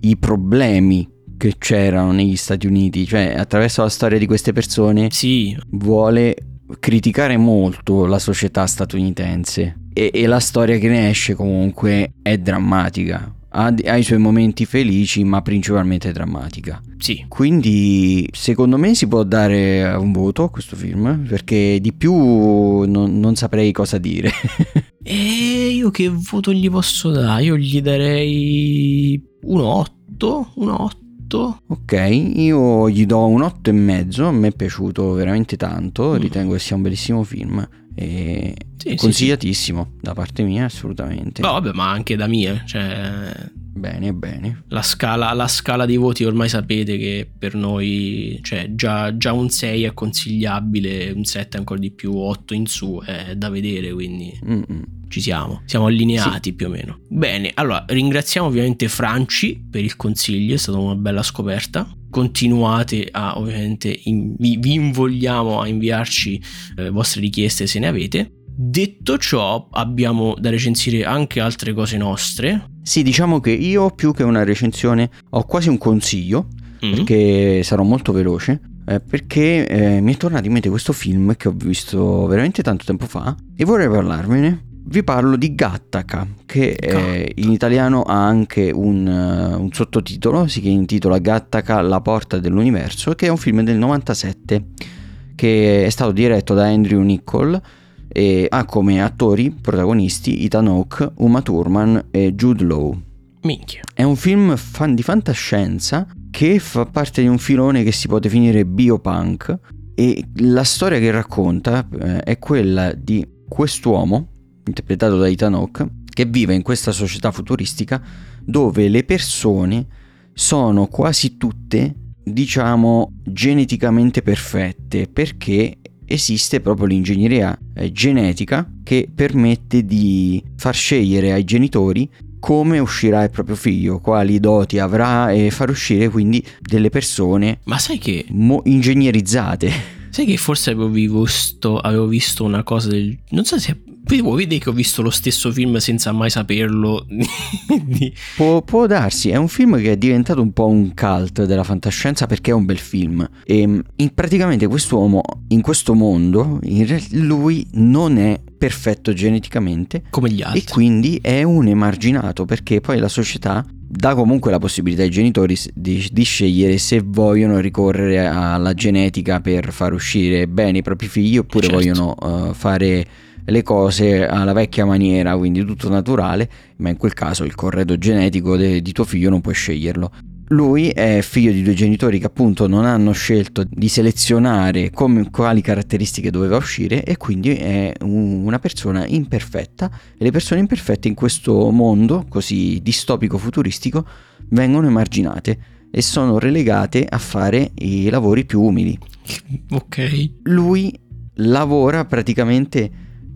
i problemi che c'erano negli Stati Uniti, cioè attraverso la storia di queste persone sì. vuole criticare molto la società statunitense e, e la storia che ne esce comunque è drammatica ha, ha, i suoi momenti felici, ma principalmente drammatica. Sì. Quindi, secondo me, si può dare un voto a questo film, perché di più non, non saprei cosa dire. e io che voto gli posso dare? Io gli darei un 8, un 8. Ok, io gli do un 8 e mezzo, a me è piaciuto veramente tanto, mm. ritengo che sia un bellissimo film. E sì, consigliatissimo sì, sì. da parte mia, assolutamente. No, vabbè, ma anche da mia. Cioè, bene, bene. La scala, la scala dei voti ormai sapete che per noi, cioè, già, già un 6 è consigliabile, un 7 ancora di più, 8 in su è da vedere, quindi. Mm-mm ci siamo, siamo allineati sì. più o meno. Bene, allora ringraziamo ovviamente Franci per il consiglio, è stata una bella scoperta. Continuate a ovviamente, in, vi, vi, invogliamo a inviarci eh, vostre richieste se ne avete. Detto ciò, abbiamo da recensire anche altre cose nostre. Sì, diciamo che io più che una recensione ho quasi un consiglio, mm-hmm. perché sarò molto veloce. Eh, perché eh, mi è tornato in mente questo film che ho visto veramente tanto tempo fa e vorrei parlarvene. Vi parlo di Gattaca, che eh, in italiano ha anche un, uh, un, sottotitolo, si intitola Gattaca, la porta dell'universo, che è un film del 97, che è stato diretto da Andrew Nichol e ha come attori protagonisti Ethan Hawke, Uma Thurman e Jude Law. Minchia. È un film fan di fantascienza che fa parte di un filone che si può definire biopunk e la storia che racconta eh, è quella di quest'uomo, interpretato da Ethan Hawke, che vive in questa società futuristica dove le persone sono quasi tutte, diciamo, geneticamente perfette perché esiste proprio l'ingegneria eh, genetica che permette di far scegliere ai genitori come uscirà il proprio figlio, quali doti avrà e far uscire quindi delle persone Ma sai che mo- ingegnerizzate. Sai che forse avevo visto, avevo visto una cosa del... Non so se Vuoi vedere che ho visto lo stesso film senza mai saperlo? può, può, darsi, è un film che è diventato un po' un cult della fantascienza perché è un bel film. E ehm, in, praticamente quest'uomo in questo mondo, in, lui non è perfetto geneticamente. Come gli altri. E quindi è un emarginato perché poi la società dà comunque la possibilità ai genitori di, di, scegliere se vogliono ricorrere alla genetica per far uscire bene i propri figli oppure certo. vogliono uh, fare le cose alla vecchia maniera, quindi tutto naturale, ma in quel caso il corredo genetico de, di tuo figlio non puoi sceglierlo. Lui è figlio di due genitori che appunto non hanno scelto di selezionare come, quali caratteristiche doveva uscire e quindi è un, una persona imperfetta e le persone imperfette in questo mondo così distopico futuristico vengono emarginate e sono relegate a fare i lavori più umili. Ok. Lui lavora praticamente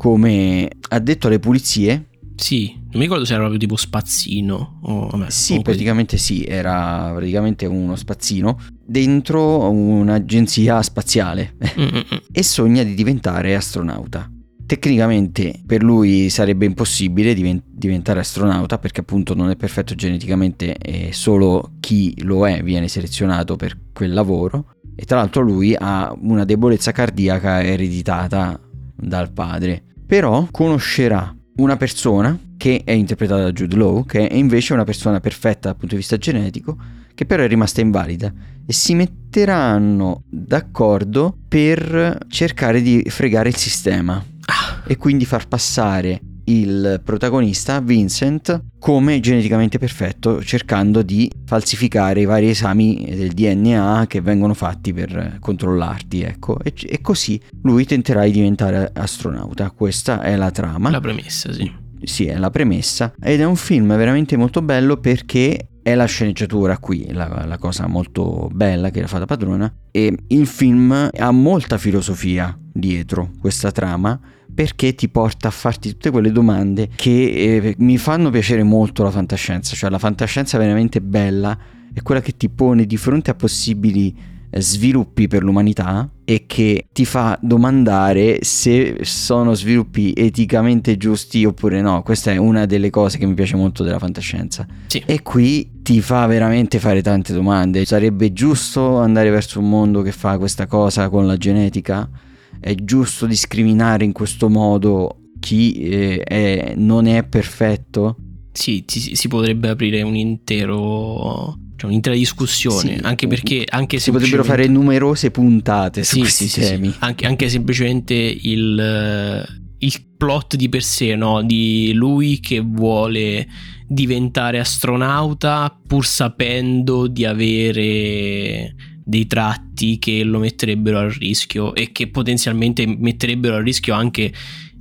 come addetto alle pulizie. Sì, non mi ricordo se era proprio tipo spazzino. O, vabbè, sì, praticamente sì, era praticamente uno spazzino dentro un'agenzia spaziale e sogna di diventare astronauta. Tecnicamente per lui sarebbe impossibile diventare astronauta perché appunto non è perfetto geneticamente e solo chi lo è viene selezionato per quel lavoro e tra l'altro lui ha una debolezza cardiaca ereditata dal padre. Però conoscerà una persona che è interpretata da Jude Law, che è invece una persona perfetta dal punto di vista genetico, che però è rimasta invalida e si metteranno d'accordo per cercare di fregare il sistema ah. e quindi far passare il protagonista Vincent come geneticamente perfetto cercando di falsificare i vari esami del DNA che vengono fatti per controllarti ecco. E, e così lui tenterà di diventare astronauta. Questa è la trama. La premessa sì. Sì è la premessa. Ed è un film veramente molto bello perché è la sceneggiatura qui la, la cosa molto bella che l'ha fatta padrona. E il film ha molta filosofia dietro questa trama perché ti porta a farti tutte quelle domande che eh, mi fanno piacere molto la fantascienza, cioè la fantascienza veramente bella è quella che ti pone di fronte a possibili eh, sviluppi per l'umanità e che ti fa domandare se sono sviluppi eticamente giusti oppure no. Questa è una delle cose che mi piace molto della fantascienza. Sì. E qui ti fa veramente fare tante domande. Sarebbe giusto andare verso un mondo che fa questa cosa con la genetica? È giusto discriminare in questo modo chi eh, è, non è perfetto? Sì, si, si potrebbe aprire un intero cioè un'intera discussione, sì, anche perché anche si potrebbero fare numerose puntate su sì, questi sì, temi. Anche, anche, semplicemente il, il, plot di per sé, no? di lui che vuole diventare astronauta pur sapendo di avere dei tratti che lo metterebbero a rischio e che potenzialmente metterebbero a rischio anche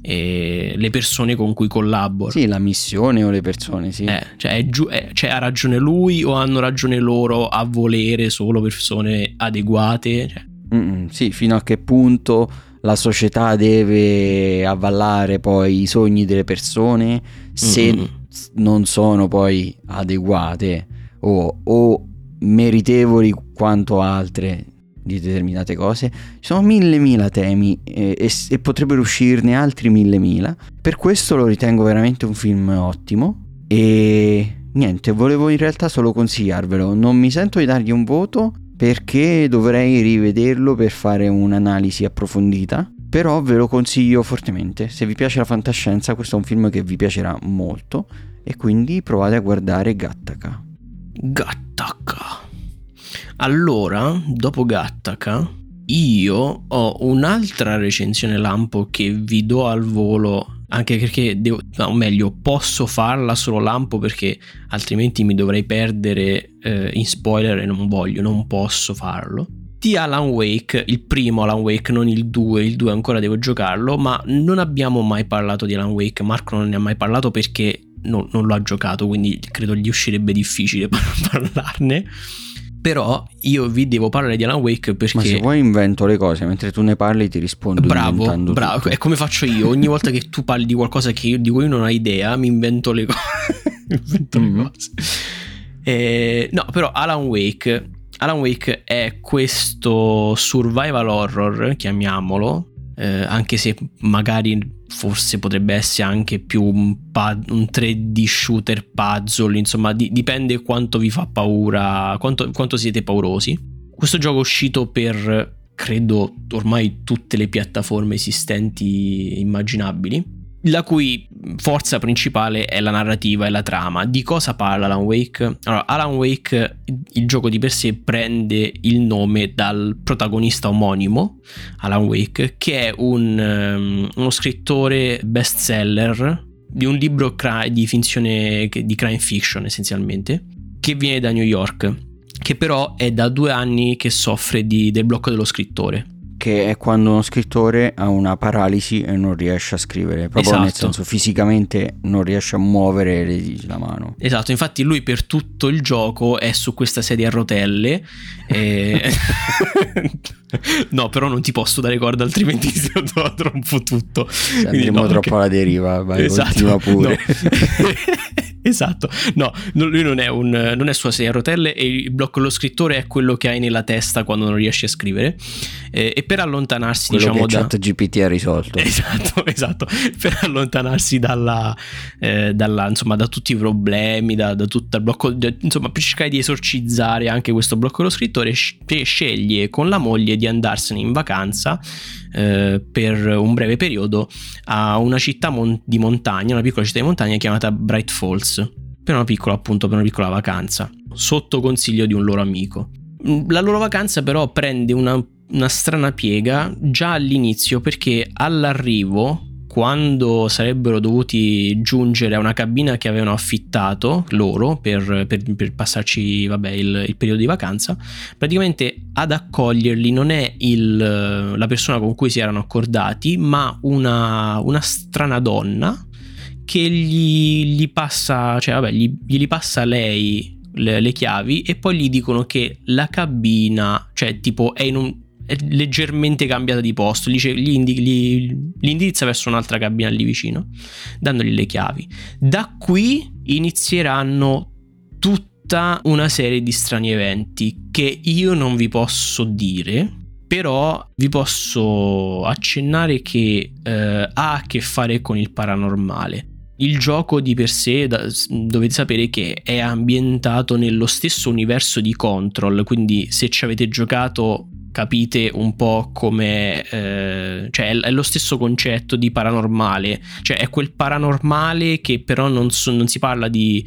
eh, le persone con cui collabora. Sì, la missione o le persone, sì. Eh, cioè, giu- eh, cioè, ha ragione lui o hanno ragione loro a volere solo persone adeguate? Cioè. sì, fino a che punto la società deve avvallare poi i sogni delle persone se Mm-mm. non sono poi adeguate o, o meritevoli quanto altre. di determinate cose. Ci sono mille mila temi e, e, e potrebbero uscirne altri mille mila. Per questo lo ritengo veramente un film ottimo e niente, volevo in realtà solo consigliarvelo. Non mi sento di dargli un voto perché dovrei rivederlo per fare un'analisi approfondita. Però ve lo consiglio fortemente. Se vi piace la fantascienza, questo è un film che vi piacerà molto. E quindi provate a guardare Gattaca. Gattaca. Allora, dopo Gattaca, io ho un'altra recensione lampo che vi do al volo anche perché devo, o meglio, posso farla solo lampo perché altrimenti mi dovrei perdere eh, in spoiler e non voglio, non posso farlo. Di Alan Wake, il primo Alan Wake, non il 2, il 2 ancora devo giocarlo, ma non abbiamo mai parlato di Alan Wake, Marco non ne ha mai parlato perché non, non lo ha giocato, quindi credo gli uscirebbe difficile parlarne. Però io vi devo parlare di Alan Wake perché. Ma se vuoi invento le cose, mentre tu ne parli ti rispondo. Bravo, bravo. Tutto. È come faccio io. Ogni volta che tu parli di qualcosa io, di cui non ho idea, mi invento le cose. invento mm-hmm. le cose. Eh, no, però Alan Wake. Alan Wake è questo survival horror, chiamiamolo, eh, anche se magari forse potrebbe essere anche più un, pad, un 3D shooter puzzle, insomma di, dipende quanto vi fa paura, quanto, quanto siete paurosi. Questo gioco è uscito per credo ormai tutte le piattaforme esistenti immaginabili la cui forza principale è la narrativa e la trama. Di cosa parla Alan Wake? Allora, Alan Wake, il gioco di per sé, prende il nome dal protagonista omonimo, Alan Wake, che è un, um, uno scrittore bestseller di un libro cra- di finzione, di crime fiction essenzialmente, che viene da New York, che però è da due anni che soffre di, del blocco dello scrittore che è quando uno scrittore ha una paralisi e non riesce a scrivere, proprio esatto. nel senso fisicamente non riesce a muovere la mano. Esatto, infatti lui per tutto il gioco è su questa sedia a rotelle. E... no, però non ti posso dare corda, altrimenti ti troppo tutto. Se andremo no, troppo alla deriva, vai, esatto, pure. No. esatto, no, lui non è, un, non è sua sedia a rotelle e il blocco dello scrittore è quello che hai nella testa quando non riesci a scrivere. Eh, e per allontanarsi, quello diciamo, che da... GPT ha risolto. Esatto, esatto. Per allontanarsi dalla, eh, dalla, insomma, da tutti i problemi, da, da tutto il blocco, insomma, per cercare di esorcizzare anche questo blocco dello scrittore, sceglie con la moglie di andarsene in vacanza eh, per un breve periodo a una città mon- di montagna, una piccola città di montagna chiamata Bright Falls, per una piccola appunto, per una piccola vacanza, sotto consiglio di un loro amico. La loro vacanza però prende una, una strana piega già all'inizio perché all'arrivo quando sarebbero dovuti giungere a una cabina che avevano affittato loro per, per, per passarci vabbè, il, il, periodo di vacanza, praticamente ad accoglierli non è il, la persona con cui si erano accordati, ma una, una strana donna che gli, gli passa, cioè vabbè, gli, gli passa lei le, le, chiavi e poi gli dicono che la cabina, cioè tipo è in un, leggermente cambiata di posto, gli, indi, gli, gli, indirizza verso un'altra cabina lì vicino, dandogli le chiavi. Da qui inizieranno tutta una serie di strani eventi che io non vi posso dire, però vi posso accennare che eh, ha a che fare con il paranormale. Il gioco di per sé da, dovete sapere che è ambientato nello stesso universo di Control, quindi se ci avete giocato capite un po' come eh, cioè è, lo stesso concetto di paranormale. Cioè è quel paranormale che però non, so, non si parla di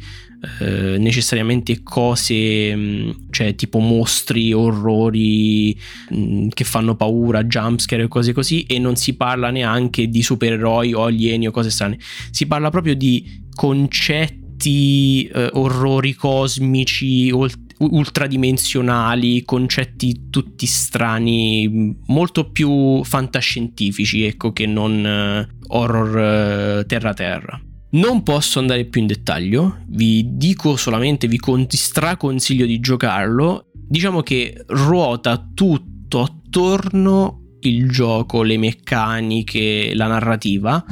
eh, necessariamente cose mm, cioè tipo mostri orrori mh, mm, che fanno paura jumpscare e cose così e non si parla neanche di supereroi o alieni o cose strane. Si parla proprio di concetti eh, orrori cosmici oltre ultradimensionali, concetti tutti strani, molto più fantascientifici, ecco, che non uh, horror uh, terra-terra. Non posso andare più in dettaglio, vi dico solamente, vi con- straconsiglio di giocarlo. Diciamo che ruota tutto attorno il gioco, le meccaniche, la narrativa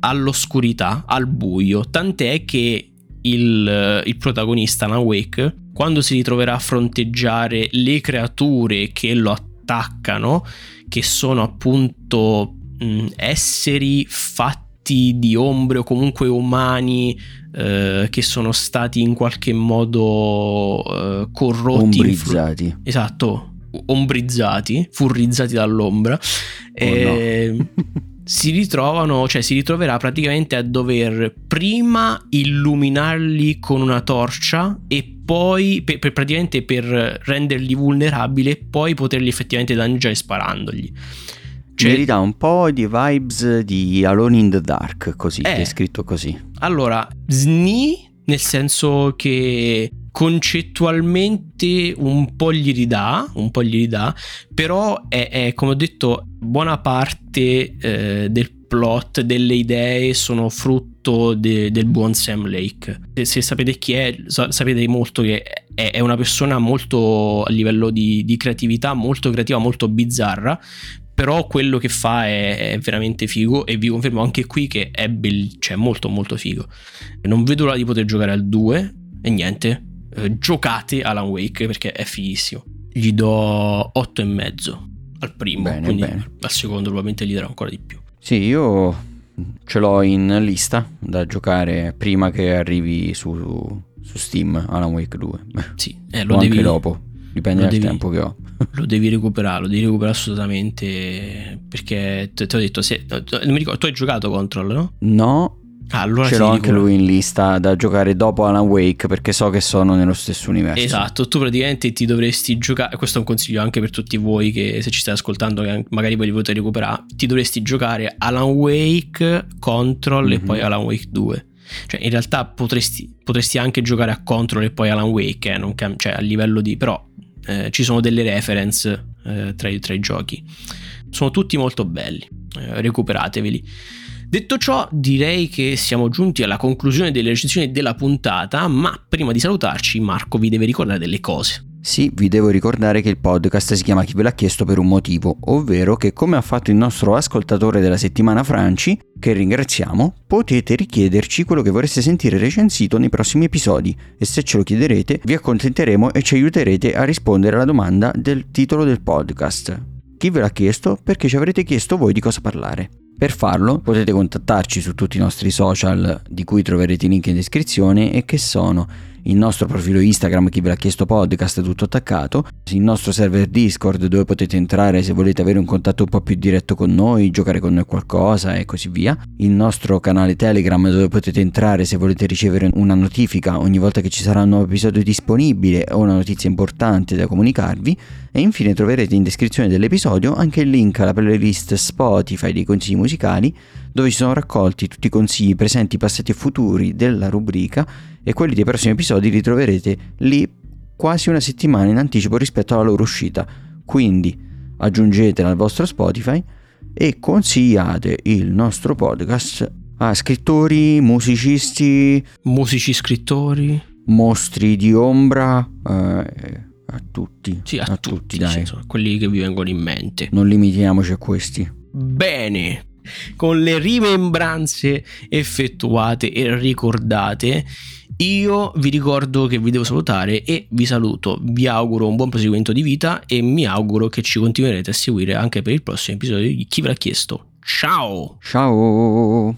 all'oscurità, al buio, tant'è che il, il protagonista Alan Wake quando si ritroverà a fronteggiare le creature che lo attaccano, che sono appunto mh, esseri fatti di ombre o comunque umani eh, che sono stati in qualche modo eh, corrotti. Ombrizzati. Influ- esatto, ombrizzati, furrizzati dall'ombra. Oh, e... no. si ritrovano, cioè si ritroverà praticamente a dover prima illuminarli con una torcia e poi per, per praticamente per renderli vulnerabili e poi poterli effettivamente danneggiare sparandogli. Cioè, Mi ridà un po' di vibes di Alone in the Dark, così, eh, descritto così. Allora, SNI nel senso che concettualmente un po' gli ridà, un po' gli ridà, però è, è come ho detto, buona parte eh, del plot, delle idee sono frutto de, del buon Sam Lake. Se, se, sapete chi è, sapete molto che è, è una persona molto a livello di, di creatività, molto creativa, molto bizzarra, però quello che fa è, è, veramente figo e vi confermo anche qui che è bell- cioè molto molto figo non vedo l'ora di poter giocare al 2 e niente eh, giocate Alan Wake perché è fighissimo gli do 8 e mezzo al primo bene, quindi bene. al secondo probabilmente gli darò ancora di più sì io ce l'ho in lista da giocare prima che arrivi su, su Steam Alan Wake 2 sì eh, lo o devi, anche dopo dipende dal devi, tempo che ho lo devi recuperare, lo devi recuperare assolutamente perché te, te ho detto, se, non mi ricordo, tu hai giocato Control, no? No. Ah, allora Ce l'ho anche lui in lista da giocare dopo Alan Wake perché so che sono nello stesso universo. Esatto, tu praticamente ti dovresti giocare, questo è un consiglio anche per tutti voi che se ci stai ascoltando che magari voi li volete recuperare, ti dovresti giocare Alan Wake, Control mm-hmm. e poi Alan Wake 2. Cioè, in realtà potresti, potresti anche giocare a Control e poi Alan Wake, eh, non cam- cioè a livello di... però eh, ci sono delle reference eh, tra, i, tra, i, giochi. Sono tutti molto belli, eh, recuperateveli. Detto ciò, direi che siamo giunti alla conclusione delle recensioni della puntata, ma prima di salutarci Marco vi deve ricordare delle cose. Sì, vi devo ricordare che il podcast si chiama Chi ve l'ha chiesto per un motivo, ovvero che come ha fatto il nostro ascoltatore della settimana Franci, che ringraziamo, potete richiederci quello che vorreste sentire recensito nei prossimi episodi e se ce lo chiederete vi accontenteremo e ci aiuterete a rispondere alla domanda del titolo del podcast. Chi ve l'ha chiesto? Perché ci avrete chiesto voi di cosa parlare. Per farlo potete contattarci su tutti i nostri social di cui troverete i link in descrizione e che sono il nostro profilo Instagram, chi ve l'ha chiesto podcast, tutto attaccato, il nostro server Discord dove potete entrare se volete avere un contatto un po' più diretto con noi, giocare con noi qualcosa e così via, il nostro canale Telegram dove potete entrare se volete ricevere una notifica ogni volta che ci sarà un nuovo episodio disponibile o una notizia importante da comunicarvi. E infine troverete in descrizione dell'episodio anche il link alla playlist Spotify dei consigli musicali dove ci sono raccolti tutti i consigli presenti, passati e futuri della rubrica e quelli dei prossimi episodi li troverete lì quasi una settimana in anticipo rispetto alla loro uscita. Quindi aggiungetela al vostro Spotify e consigliate il nostro podcast a scrittori, musicisti, musici scrittori, mostri di ombra, eh, a tutti. Sì, a, a tutti, tutti, dai. Sì, quelli che vi vengono in mente. Non limitiamoci a questi. Bene, con le rimembranze effettuate e ricordate, io vi ricordo che vi devo salutare e vi saluto. Vi auguro un buon proseguimento di vita e mi auguro che ci continuerete a seguire anche per il prossimo episodio di Chi ve l'ha chiesto. Ciao! Ciao!